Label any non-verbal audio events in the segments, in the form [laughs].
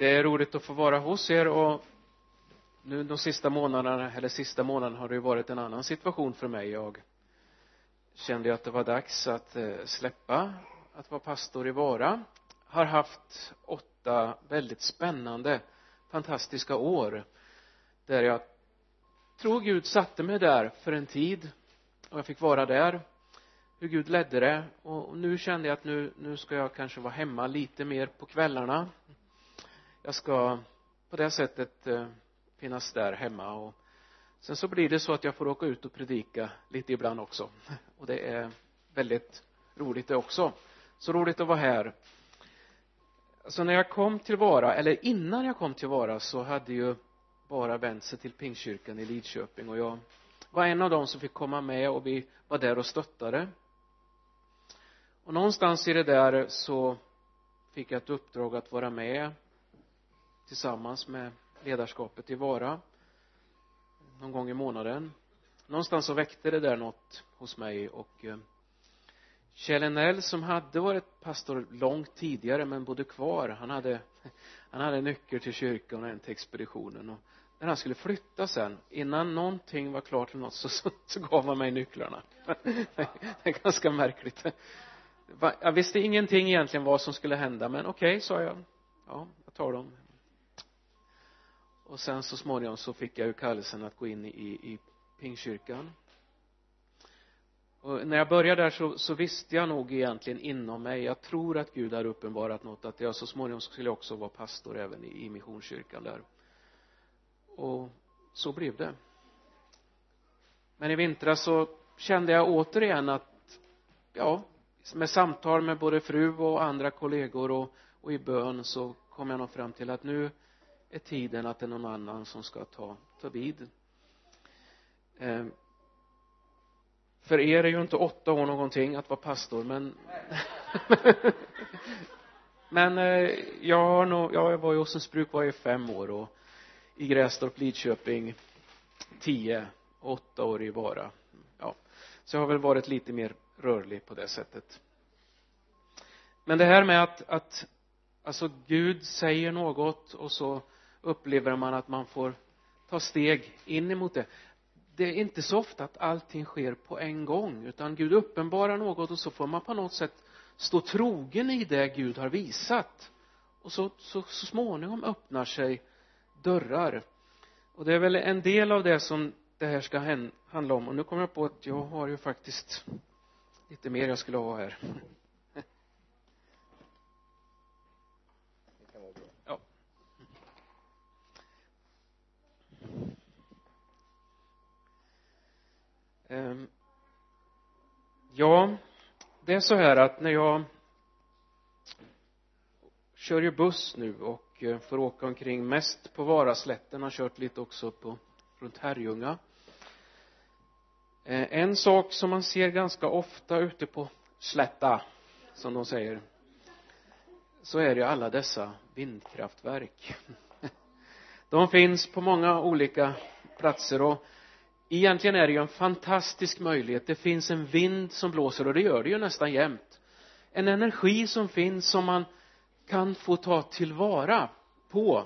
det är roligt att få vara hos er och nu de sista månaderna eller sista månaden har det ju varit en annan situation för mig. Jag kände att det var dags att eh, släppa att vara pastor i Vara. Har haft åtta väldigt spännande fantastiska år där jag tror Gud satte mig där för en tid och jag fick vara där. Hur Gud ledde det. Och nu kände jag att nu, nu ska jag kanske vara hemma lite mer på kvällarna jag ska på det sättet eh, finnas där hemma och sen så blir det så att jag får åka ut och predika lite ibland också. Och det är väldigt roligt det också. Så roligt att vara här. Så när jag kom till Vara eller innan jag kom till Vara så hade ju bara vänt sig till Pingstkyrkan i Lidköping. Och jag var en av dem som fick komma med och vi var där och stöttade. Och någonstans i det där så fick jag ett uppdrag att vara med tillsammans med ledarskapet i Vara någon gång i månaden. Någonstans så väckte det där något hos mig och eh, Kjell Enell som hade varit pastor långt tidigare men bodde kvar han hade [laughs] han hade nyckel till kyrkan och en till expeditionen. Och när han skulle flytta sen innan någonting var klart eller något så, så, så gav han mig nycklarna. [laughs] Det är ganska märkligt. Jag visste ingenting egentligen vad som skulle hända men okej okay, sa jag. Ja jag tar dem och sen så småningom så fick jag ju kallelsen att gå in i, i pingkyrkan och när jag började där så, så visste jag nog egentligen inom mig jag tror att Gud har uppenbarat något att jag så småningom skulle jag också vara pastor även i, i missionskyrkan där. Och så blev det. Men i vintras så kände jag återigen att ja med samtal med både fru och andra kollegor och, och i bön så kom jag nog fram till att nu är tiden att det är någon annan som ska ta, ta vid. Eh, för er är ju inte åtta år någonting att vara pastor men [laughs] men eh, jag har nog, jag var i Åsensbruk var jag fem år och i Grästorp, Lidköping tio, åtta år i Vara. Ja så jag har väl varit lite mer rörlig på det sättet. Men det här med att, att alltså Gud säger något och så upplever man att man får ta steg in emot det. Det är inte så ofta att allting sker på en gång utan Gud uppenbarar något och så får man på något sätt stå trogen i det Gud har visat. Och så, så, så småningom öppnar sig dörrar. Och det är väl en del av det som det här ska handla om. Och nu kommer jag på att jag har ju faktiskt lite mer jag skulle ha här. Ehm, ja det är så här att när jag kör ju buss nu och eh, får åka omkring mest på Varaslätten har kört lite också på runt Herrljunga. Eh, en sak som man ser ganska ofta ute på slätta som de säger så är det alla dessa vindkraftverk. [laughs] De finns på många olika platser och egentligen är det ju en fantastisk möjlighet. Det finns en vind som blåser och det gör det ju nästan jämt. En energi som finns som man kan få ta tillvara på.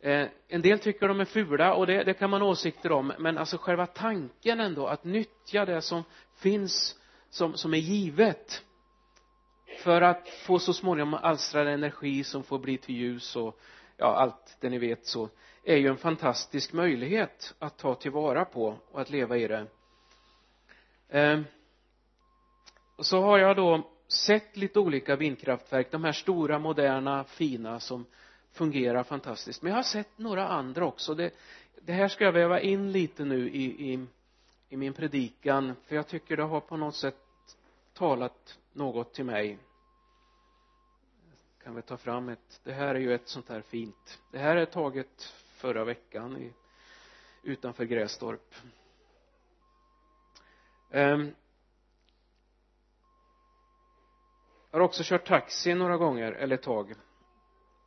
Eh, en del tycker de är fula och det, det kan man ha åsikter om men alltså själva tanken ändå att nyttja det som finns som, som är givet för att få så småningom alstrad energi som får bli till ljus och ja, allt det ni vet så är ju en fantastisk möjlighet att ta tillvara på och att leva i det. Eh, och så har jag då sett lite olika vindkraftverk de här stora moderna fina som fungerar fantastiskt. Men jag har sett några andra också. Det, det här ska jag väva in lite nu i, i, i min predikan för jag tycker det har på något sätt talat något till mig. Kan vi ta fram ett det här är ju ett sånt här fint. Det här är taget förra veckan i, utanför Grästorp. Um, jag har också kört taxi några gånger eller ett tag.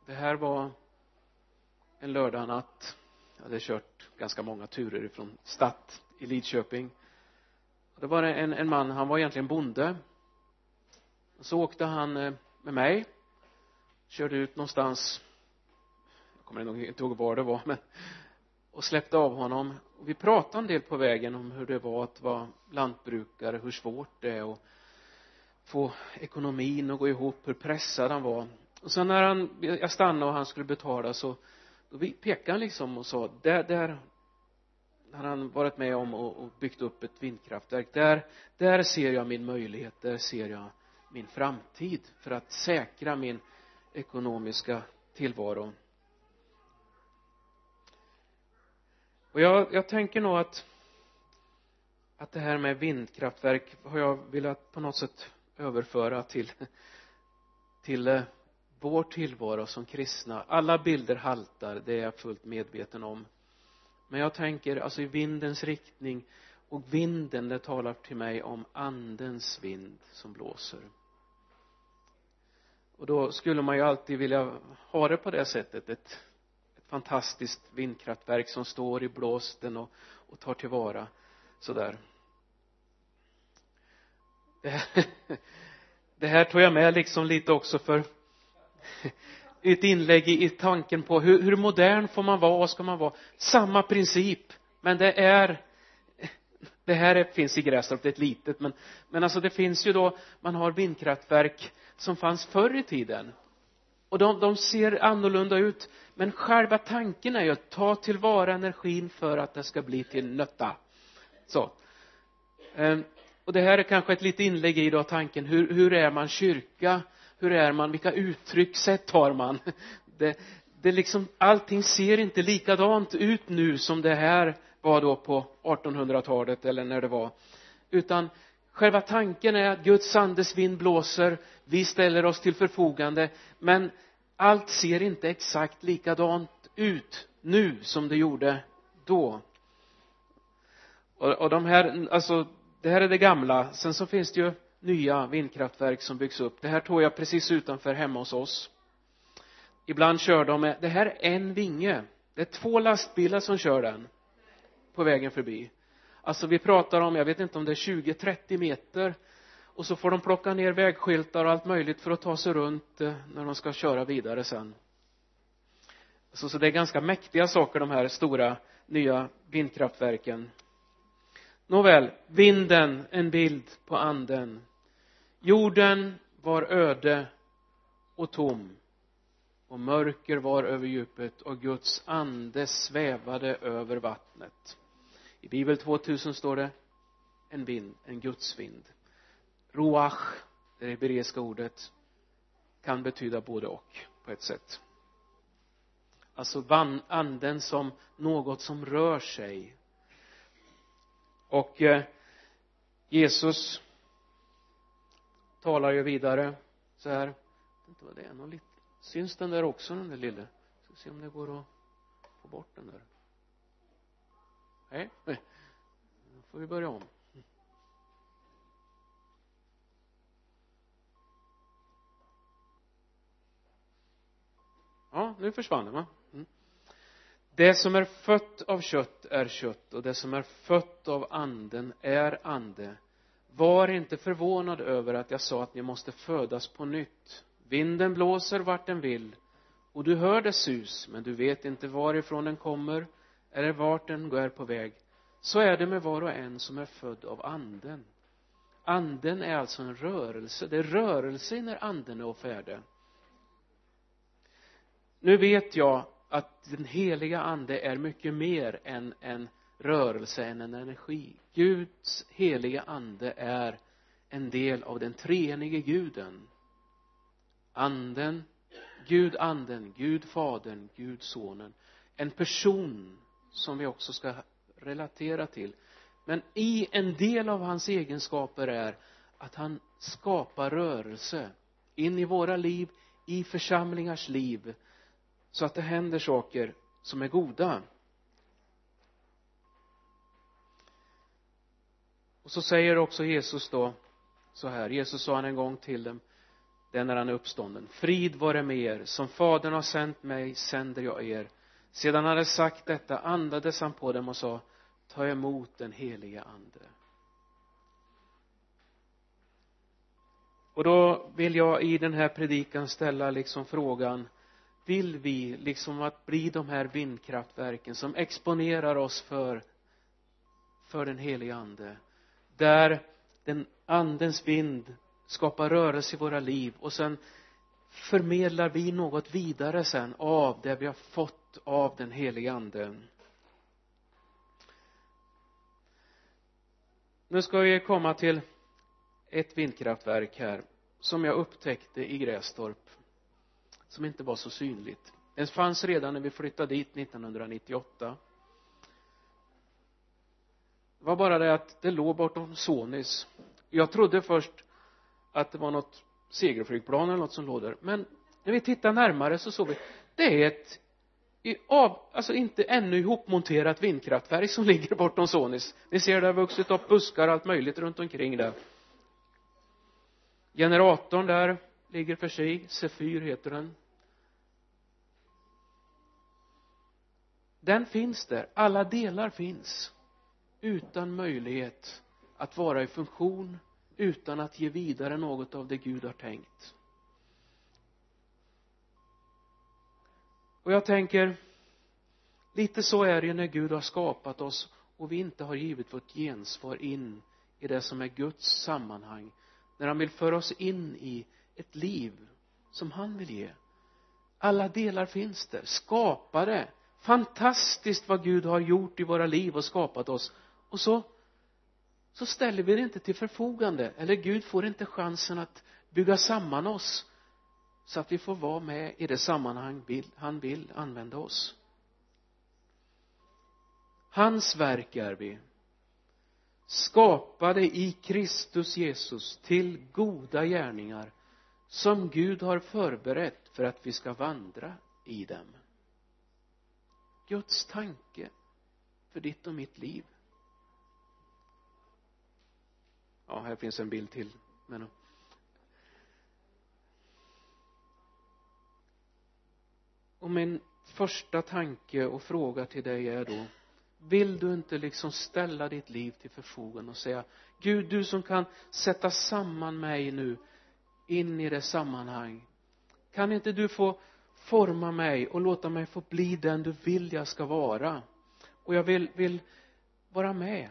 Det här var en lördagnatt jag hade kört ganska många turer ifrån Statt i Lidköping. Och det var en, en man, han var egentligen bonde. Och så åkte han eh, med mig. Körde ut någonstans kommer nog inte ihåg var det var men och släppte av honom. Och vi pratade en del på vägen om hur det var att vara lantbrukare hur svårt det är att få ekonomin att gå ihop hur pressad han var. Och sen när han, jag stannade och han skulle betala så då pekade han liksom och sa där, där hade han varit med om och byggt upp ett vindkraftverk. Där, där ser jag min möjlighet, där ser jag min framtid för att säkra min ekonomiska tillvaro. Och jag, jag tänker nog att att det här med vindkraftverk har jag velat på något sätt överföra till till eh, vår tillvaro som kristna. Alla bilder haltar det är jag fullt medveten om. Men jag tänker alltså i vindens riktning och vinden det talar till mig om andens vind som blåser. Och då skulle man ju alltid vilja ha det på det sättet ett fantastiskt vindkraftverk som står i blåsten och, och tar tillvara sådär. Det här, [laughs] det här tog jag med liksom lite också för [laughs] ett inlägg i, i tanken på hur, hur modern får man vara, och ska man vara. Samma princip men det är [laughs] det här är, finns i Grästorp, det är ett litet men men alltså det finns ju då man har vindkraftverk som fanns förr i tiden och de, de ser annorlunda ut. Men själva tanken är ju att ta tillvara energin för att den ska bli till nötta så. Ehm, och det här är kanske ett litet inlägg i då tanken. Hur, hur är man kyrka? Hur är man? Vilka uttryckssätt har man? [laughs] Det, det liksom allting ser inte likadant ut nu som det här var då på 1800-talet eller när det var. Utan själva tanken är att Guds andes vind blåser vi ställer oss till förfogande men allt ser inte exakt likadant ut nu som det gjorde då. Och, och de här alltså det här är det gamla. Sen så finns det ju nya vindkraftverk som byggs upp. Det här tog jag precis utanför hemma hos oss. Ibland kör de med det här är en vinge. Det är två lastbilar som kör den på vägen förbi. Alltså vi pratar om jag vet inte om det är 20-30 meter och så får de plocka ner vägskyltar och allt möjligt för att ta sig runt eh, när de ska köra vidare sen. Så, så det är ganska mäktiga saker de här stora nya vindkraftverken. Nåväl vinden en bild på anden. Jorden var öde och tom och mörker var över djupet och Guds ande svävade över vattnet. I bibel 2000 står det en vind, en Guds vind roach det hebreiska ordet kan betyda både och på ett sätt. Alltså anden som något som rör sig. Och eh, Jesus talar ju vidare så här. Jag vet inte vad det är någon lite syns den där också den där lille? Ska se om det går att få bort den där. Nej, nej. Då får vi börja om ja nu försvann den va? Mm. det som är fött av kött är kött och det som är fött av anden är ande. Var inte förvånad över att jag sa att ni måste födas på nytt. Vinden blåser vart den vill och du hör dess sus men du vet inte varifrån den kommer eller vart den går på väg. Så är det med var och en som är född av anden. Anden är alltså en rörelse. Det är rörelse när anden är å färde nu vet jag att den heliga ande är mycket mer än en rörelse än en energi. Guds heliga ande är en del av den treenige guden. Anden Gud anden, Gud fadern, Gud sonen. En person som vi också ska relatera till. Men i en del av hans egenskaper är att han skapar rörelse in i våra liv i församlingars liv så att det händer saker som är goda. Och så säger också Jesus då så här Jesus sa han en gång till dem det är när han är uppstånden. Frid vare med er. Som fadern har sänt mig sänder jag er. Sedan han hade sagt detta andades han på dem och sa ta emot den heliga ande. Och då vill jag i den här predikan ställa liksom frågan vill vi liksom att bli de här vindkraftverken som exponerar oss för för den helige ande. Där den andens vind skapar rörelse i våra liv och sen förmedlar vi något vidare sen av det vi har fått av den helige ande. Nu ska vi komma till ett vindkraftverk här som jag upptäckte i Grästorp som inte var så synligt. Den fanns redan när vi flyttade dit 1998 det var bara det att det låg bortom Sonys. Jag trodde först att det var något segelflygplan eller något som låg där. Men när vi tittade närmare så såg vi det är ett i av, alltså inte ännu ihopmonterat vindkraftverk som [laughs] ligger bortom Sonys. Ni ser det har vuxit upp buskar och allt möjligt runt omkring där. Generatorn där ligger för sig. Sefyr heter den. Den finns där. Alla delar finns. Utan möjlighet att vara i funktion utan att ge vidare något av det Gud har tänkt. Och jag tänker lite så är det när Gud har skapat oss och vi inte har givit vårt gensvar in i det som är Guds sammanhang. När han vill föra oss in i ett liv som han vill ge. Alla delar finns där. Skapade fantastiskt vad Gud har gjort i våra liv och skapat oss. Och så så ställer vi det inte till förfogande eller Gud får inte chansen att bygga samman oss så att vi får vara med i det sammanhang han vill använda oss. Hans verk är vi skapade i Kristus Jesus till goda gärningar som Gud har förberett för att vi ska vandra i dem. Guds tanke för ditt och mitt liv. Ja här finns en bild till men och min första tanke och fråga till dig är då vill du inte liksom ställa ditt liv till förfogande och säga Gud du som kan sätta samman mig nu in i det sammanhang kan inte du få forma mig och låta mig få bli den du vill jag ska vara. Och jag vill, vill vara med.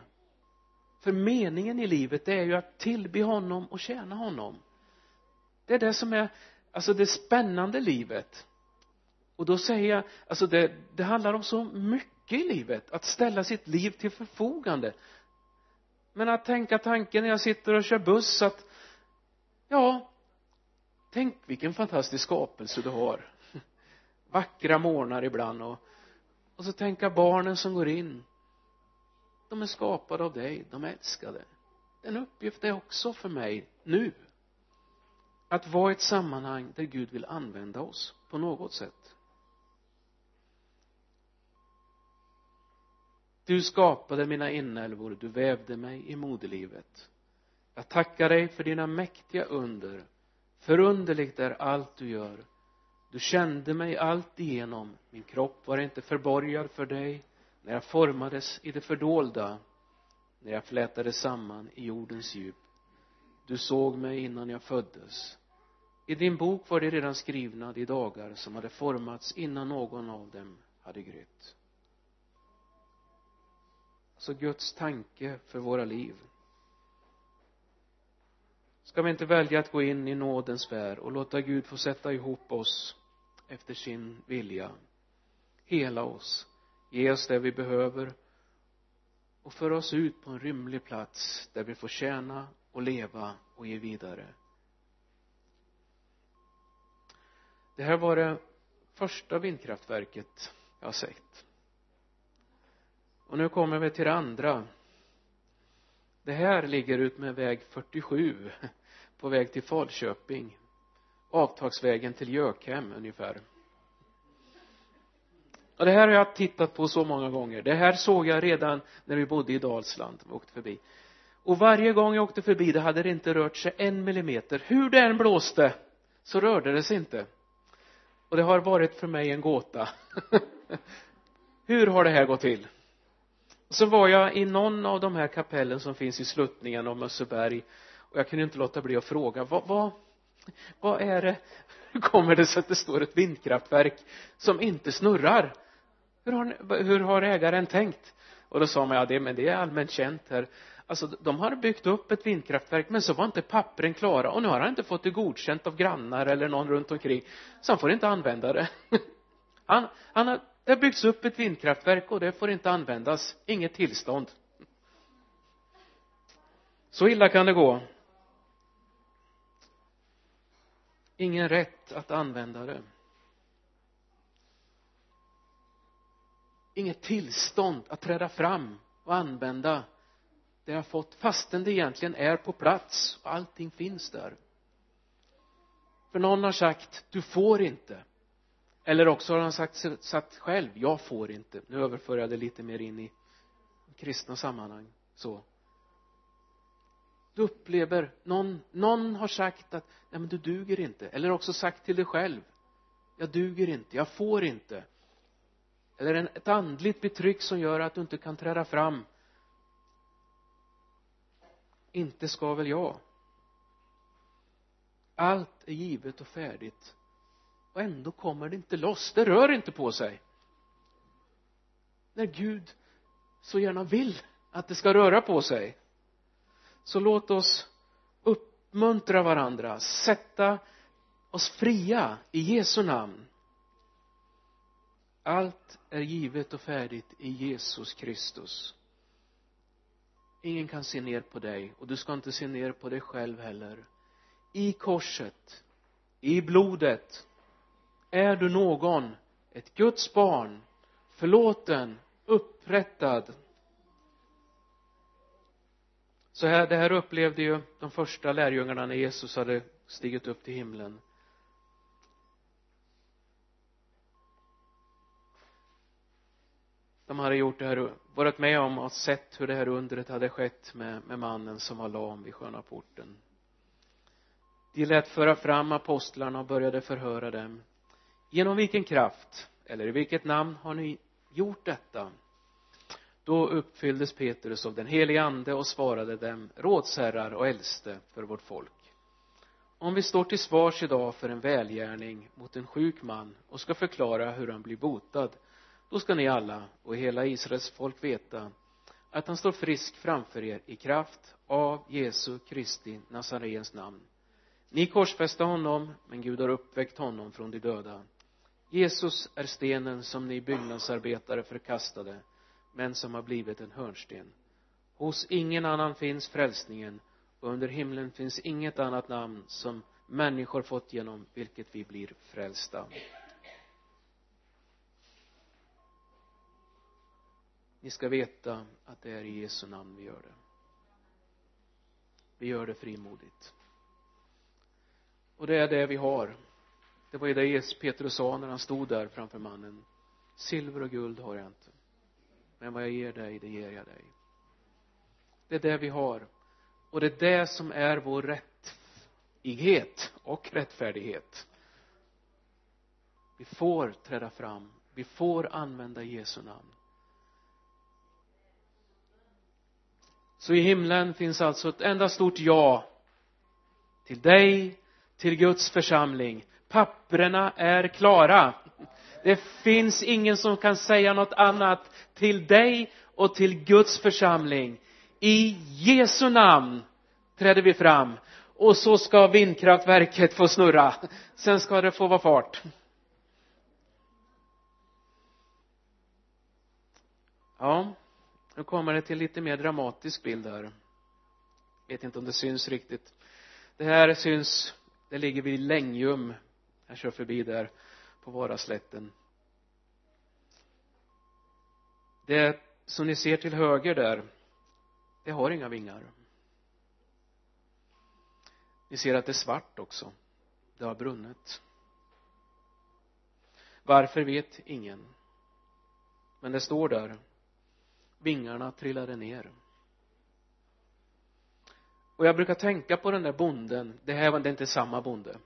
För meningen i livet det är ju att tillbe honom och tjäna honom. Det är det som är alltså det spännande livet. Och då säger jag alltså det, det handlar om så mycket i livet att ställa sitt liv till förfogande. Men att tänka tanken när jag sitter och kör buss att ja tänk vilken fantastisk skapelse du har vackra morgnar ibland och och så tänka barnen som går in. De är skapade av dig, de är älskade. En uppgift är också för mig nu att vara i ett sammanhang där Gud vill använda oss på något sätt. Du skapade mina inälvor, du vävde mig i moderlivet. Jag tackar dig för dina mäktiga under. Förunderligt är allt du gör du kände mig allt igenom. Min kropp var inte förborgad för dig. När jag formades i det fördolda när jag flätades samman i jordens djup. Du såg mig innan jag föddes. I din bok var det redan skrivna de dagar som hade formats innan någon av dem hade grytt. Alltså Guds tanke för våra liv. Ska vi inte välja att gå in i nådens värld och låta Gud få sätta ihop oss efter sin vilja. Hela oss. Ge oss det vi behöver och föra oss ut på en rymlig plats där vi får tjäna och leva och ge vidare. Det här var det första vindkraftverket jag har sett. Och nu kommer vi till det andra. Det här ligger ut med väg 47 på väg till Falköping avtagsvägen till Gökhem ungefär. Och det här har jag tittat på så många gånger. Det här såg jag redan när vi bodde i Dalsland och åkte förbi. Och varje gång jag åkte förbi det hade det inte rört sig en millimeter. Hur det än blåste så rörde det sig inte. Och det har varit för mig en gåta. [laughs] Hur har det här gått till? Så var jag i någon av de här kapellen som finns i sluttningen av Mösseberg och jag kunde inte låta bli att fråga vad, vad, vad är det? Hur kommer det sig att det står ett vindkraftverk som inte snurrar? Hur har, hur har ägaren tänkt? Och då sa man ja det men det är allmänt känt här. Alltså de har byggt upp ett vindkraftverk men så var inte pappren klara. Och nu har han inte fått det godkänt av grannar eller någon runt omkring. Så han får inte använda det. [laughs] Han, han har, det har byggts upp ett vindkraftverk och det får inte användas. Inget tillstånd. Så illa kan det gå. Ingen rätt att använda det. Inget tillstånd att träda fram och använda det jag fått fastän det egentligen är på plats och allting finns där. För någon har sagt du får inte. Eller också har han sagt, sagt själv jag får inte. Nu överför jag det lite mer in i kristna sammanhang så du upplever någon, någon har sagt att nej men du duger inte. Eller också sagt till dig själv jag duger inte, jag får inte. Eller en, ett andligt betryck som gör att du inte kan träda fram. Inte ska väl jag. Allt är givet och färdigt. Och ändå kommer det inte loss. Det rör inte på sig. När Gud så gärna vill att det ska röra på sig så låt oss uppmuntra varandra sätta oss fria i Jesu namn. Allt är givet och färdigt i Jesus Kristus. Ingen kan se ner på dig och du ska inte se ner på dig själv heller. I korset i blodet är du någon ett Guds barn förlåten upprättad så här, det här upplevde ju de första lärjungarna när Jesus hade stigit upp till himlen. De hade gjort det här, varit med om och sett hur det här undret hade skett med, med mannen som var lam vid sköna porten. De lät föra fram apostlarna och började förhöra dem. Genom vilken kraft eller i vilket namn har ni gjort detta? Då uppfylldes Petrus av den helige ande och svarade dem rådsherrar och äldste för vårt folk om vi står till svars idag för en välgärning mot en sjuk man och ska förklara hur han blir botad då ska ni alla och hela Israels folk veta att han står frisk framför er i kraft av Jesu Kristi Nazarens namn. Ni korsfäste honom men Gud har uppväckt honom från de döda. Jesus är stenen som ni byggnadsarbetare förkastade men som har blivit en hörnsten. Hos ingen annan finns frälsningen och under himlen finns inget annat namn som människor fått genom vilket vi blir frälsta. Ni ska veta att det är i Jesu namn vi gör det. Vi gör det frimodigt. Och det är det vi har. Det var ju det Petrus sa när han stod där framför mannen. Silver och guld har jag inte men vad jag ger dig det ger jag dig. Det är det vi har. Och det är det som är vår rättighet och rättfärdighet. Vi får träda fram. Vi får använda Jesu namn. Så i himlen finns alltså ett enda stort ja till dig till Guds församling. Papprena är klara det finns ingen som kan säga något annat till dig och till Guds församling. I Jesu namn träder vi fram. Och så ska vindkraftverket få snurra. Sen ska det få vara fart. Ja nu kommer det till lite mer dramatisk bild här. Vet inte om det syns riktigt. Det här syns det ligger vid Längjum jag kör förbi där på Varaslätten det som ni ser till höger där det har inga vingar. Ni ser att det är svart också. Det har brunnit. Varför vet ingen. Men det står där vingarna trillade ner. Och jag brukar tänka på den där bonden. Det här var det inte samma bonde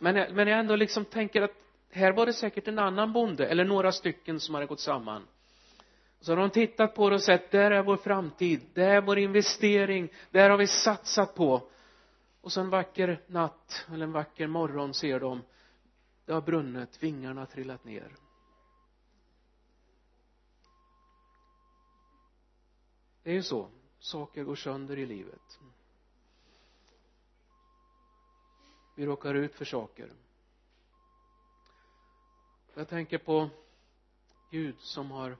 men jag, men jag ändå liksom tänker att här var det säkert en annan bonde eller några stycken som hade gått samman. Så har de tittat på det och sett där är vår framtid där är vår investering där har vi satsat på. Och så en vacker natt eller en vacker morgon ser de det har brunnit, vingarna har trillat ner. Det är ju så saker går sönder i livet. Vi råkar ut för saker. Jag tänker på Gud som har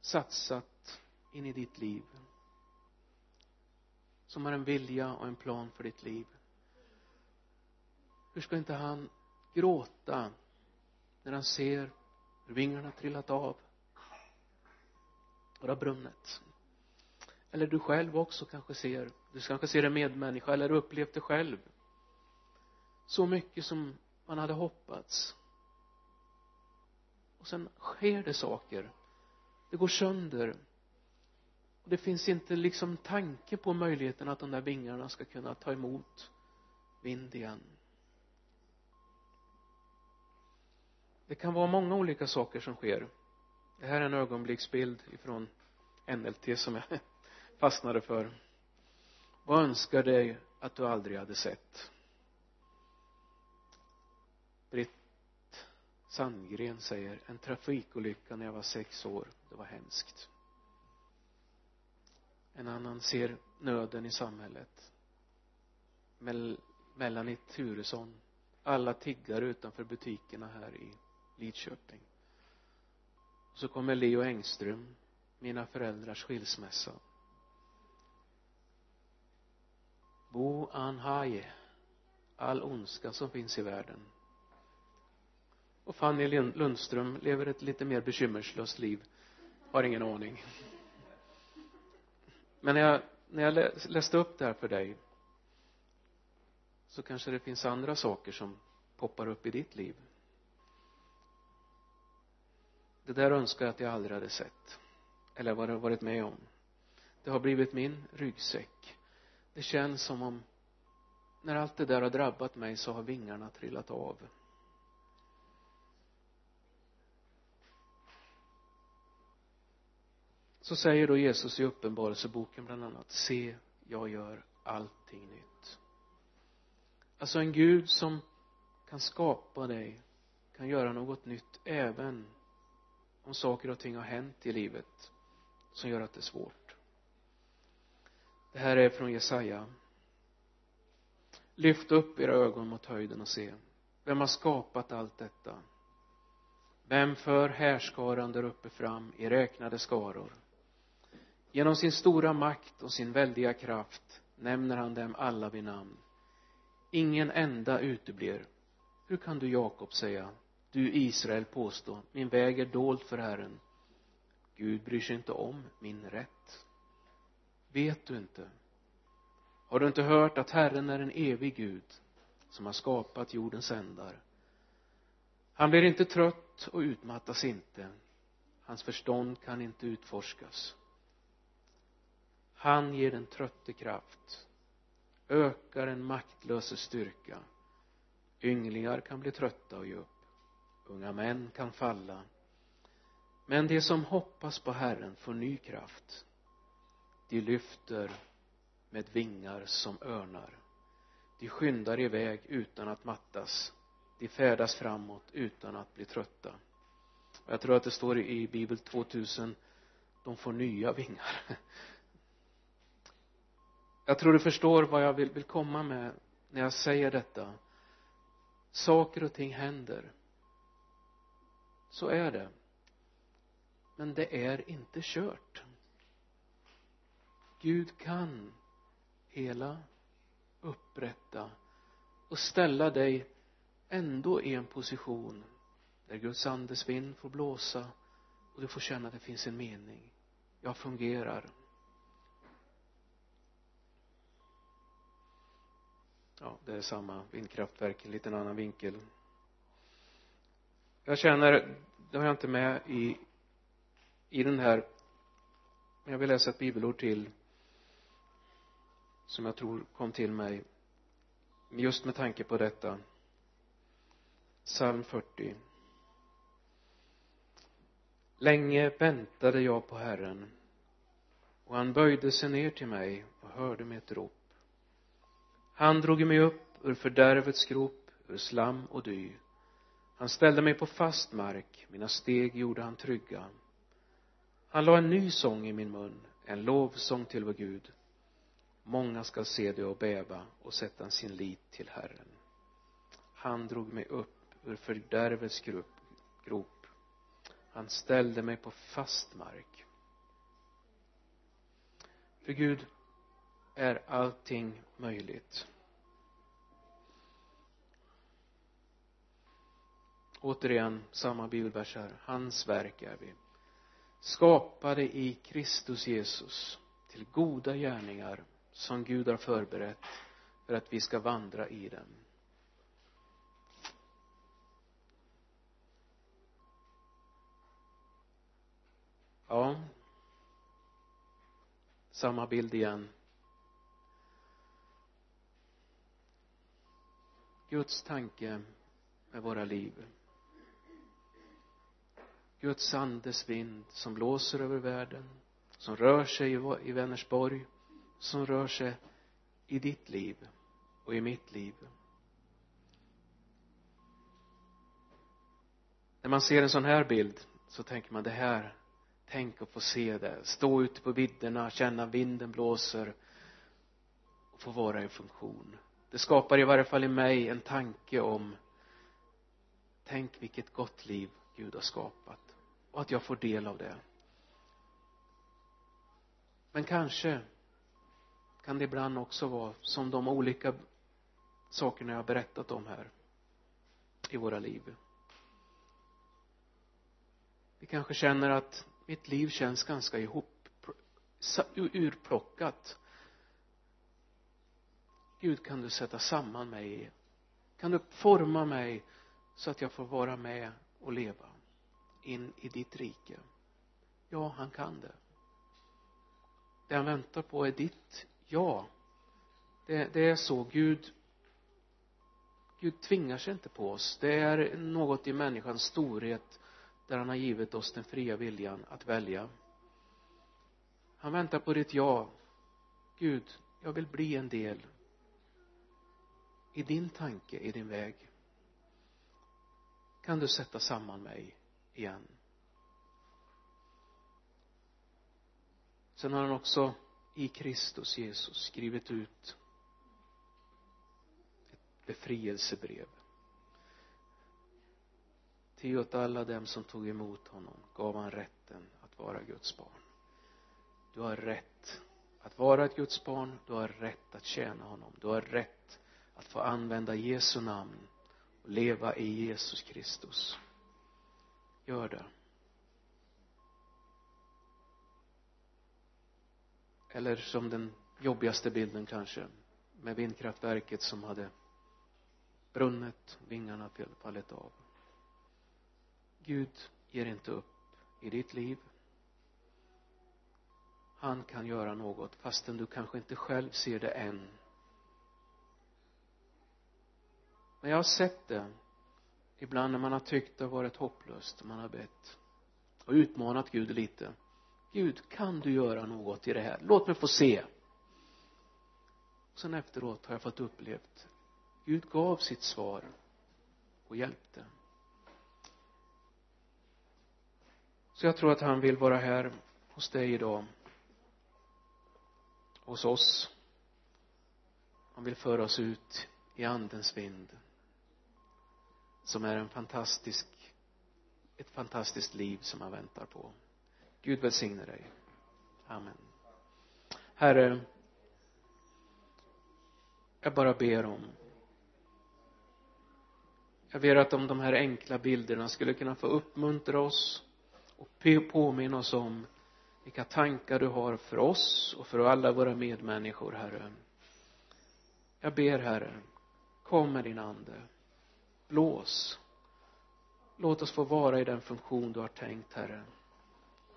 satsat in i ditt liv. Som har en vilja och en plan för ditt liv. Hur ska inte han gråta när han ser hur vingarna trillat av? Och det har brunnit? Eller du själv också kanske ser. Du kanske ser en medmänniska eller upplevt det själv så mycket som man hade hoppats. Och sen sker det saker. Det går sönder. Och det finns inte liksom tanke på möjligheten att de där vingarna ska kunna ta emot vind igen. Det kan vara många olika saker som sker. Det här är en ögonblicksbild ifrån NLT som jag [laughs] fastnade för. Vad önskar dig att du aldrig hade sett? Britt Sandgren säger en trafikolycka när jag var sex år. Det var hemskt. En annan ser nöden i samhället. Mel, Melanie Turesson alla tiggare utanför butikerna här i Lidköping. Så kommer Leo Engström mina föräldrars skilsmässa. Bo Anhaje. All ondska som finns i världen och Fanny Lundström lever ett lite mer bekymmerslöst liv. Har ingen aning. Men när jag när jag läste upp det här för dig så kanske det finns andra saker som poppar upp i ditt liv. Det där önskar jag att jag aldrig hade sett eller varit med om. Det har blivit min ryggsäck. Det känns som om när allt det där har drabbat mig så har vingarna trillat av. så säger då Jesus i uppenbarelseboken bland annat se jag gör allting nytt. Alltså en Gud som kan skapa dig kan göra något nytt även om saker och ting har hänt i livet som gör att det är svårt. Det här är från Jesaja. Lyft upp era ögon mot höjden och se vem har skapat allt detta? Vem för härskaran där uppe fram i räknade skaror? Genom sin stora makt och sin väldiga kraft nämner han dem alla vid namn. Ingen enda uteblir. Hur kan du Jakob säga du Israel påstå min väg är dold för Herren. Gud bryr sig inte om min rätt. Vet du inte? Har du inte hört att Herren är en evig Gud som har skapat jordens ändar? Han blir inte trött och utmattas inte. Hans förstånd kan inte utforskas han ger den trötte kraft ökar den maktlöses styrka. Ynglingar kan bli trötta och ge upp. Unga män kan falla. Men de som hoppas på Herren får ny kraft. De lyfter med vingar som örnar. De skyndar iväg utan att mattas. De färdas framåt utan att bli trötta. Jag tror att det står i bibel 2000 de får nya vingar jag tror du förstår vad jag vill, vill komma med när jag säger detta. Saker och ting händer. Så är det. Men det är inte kört. Gud kan hela upprätta och ställa dig ändå i en position där Guds andes vind får blåsa och du får känna att det finns en mening. Jag fungerar. Ja det är samma vindkraftverk en liten annan vinkel. Jag känner det har jag inte med i i den här men jag vill läsa ett bibelord till som jag tror kom till mig just med tanke på detta. Psalm 40 länge väntade jag på Herren och han böjde sig ner till mig och hörde mitt rop han drog mig upp ur fördärvets grop ur slam och dy. Han ställde mig på fast mark mina steg gjorde han trygga. Han la en ny sång i min mun en lovsång till vår Gud. Många skall se det och bäva och sätta sin lit till Herren. Han drog mig upp ur fördärvets grop. Han ställde mig på fast mark. För Gud är allting möjligt. Återigen samma bibelvers här hans verk är vi. Skapade i Kristus Jesus till goda gärningar som Gud har förberett för att vi ska vandra i dem. Ja. Samma bild igen. Guds tanke med våra liv. Guds andes vind som blåser över världen som rör sig i Vänersborg som rör sig i ditt liv och i mitt liv. När man ser en sån här bild så tänker man det här tänk att få se det. Stå ute på vidderna känna vinden blåser och få vara i funktion det skapar i varje fall i mig en tanke om tänk vilket gott liv Gud har skapat och att jag får del av det. Men kanske kan det ibland också vara som de olika sakerna jag har berättat om här i våra liv. Vi kanske känner att mitt liv känns ganska ihop urplockat. Gud kan du sätta samman mig? Kan du forma mig så att jag får vara med och leva in i ditt rike? Ja han kan det. Det han väntar på är ditt ja. Det, det är så Gud Gud tvingar sig inte på oss. Det är något i människans storhet där han har givit oss den fria viljan att välja. Han väntar på ditt ja. Gud jag vill bli en del i din tanke, i din väg. Kan du sätta samman mig igen? Sen har han också i Kristus Jesus skrivit ut ett befrielsebrev. Till åt alla dem som tog emot honom gav han rätten att vara Guds barn. Du har rätt att vara ett Guds barn du har rätt att tjäna honom du har rätt att få använda Jesu namn och leva i Jesus Kristus. Gör det. Eller som den jobbigaste bilden kanske med vindkraftverket som hade brunnit vingarna fallit av. Gud ger inte upp i ditt liv. Han kan göra något fastän du kanske inte själv ser det än. Men jag har sett det. Ibland när man har tyckt det har varit hopplöst man har bett och utmanat Gud lite. Gud kan du göra något i det här? Låt mig få se. Sen efteråt har jag fått upplevt Gud gav sitt svar och hjälpte. Så jag tror att han vill vara här hos dig idag. Hos oss. Han vill föra oss ut i andens vind som är en fantastisk ett fantastiskt liv som han väntar på. Gud välsigne dig. Amen. Herre jag bara ber om jag ber att om de här enkla bilderna skulle kunna få uppmuntra oss och påminna oss om vilka tankar du har för oss och för alla våra medmänniskor herre. Jag ber herre kom med din ande blås låt oss få vara i den funktion du har tänkt herre.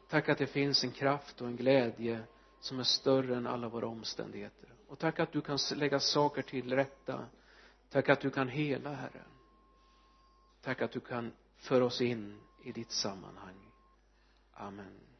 Tack att det finns en kraft och en glädje som är större än alla våra omständigheter. Och tack att du kan lägga saker till rätta. Tack att du kan hela herre. Tack att du kan föra oss in i ditt sammanhang. Amen.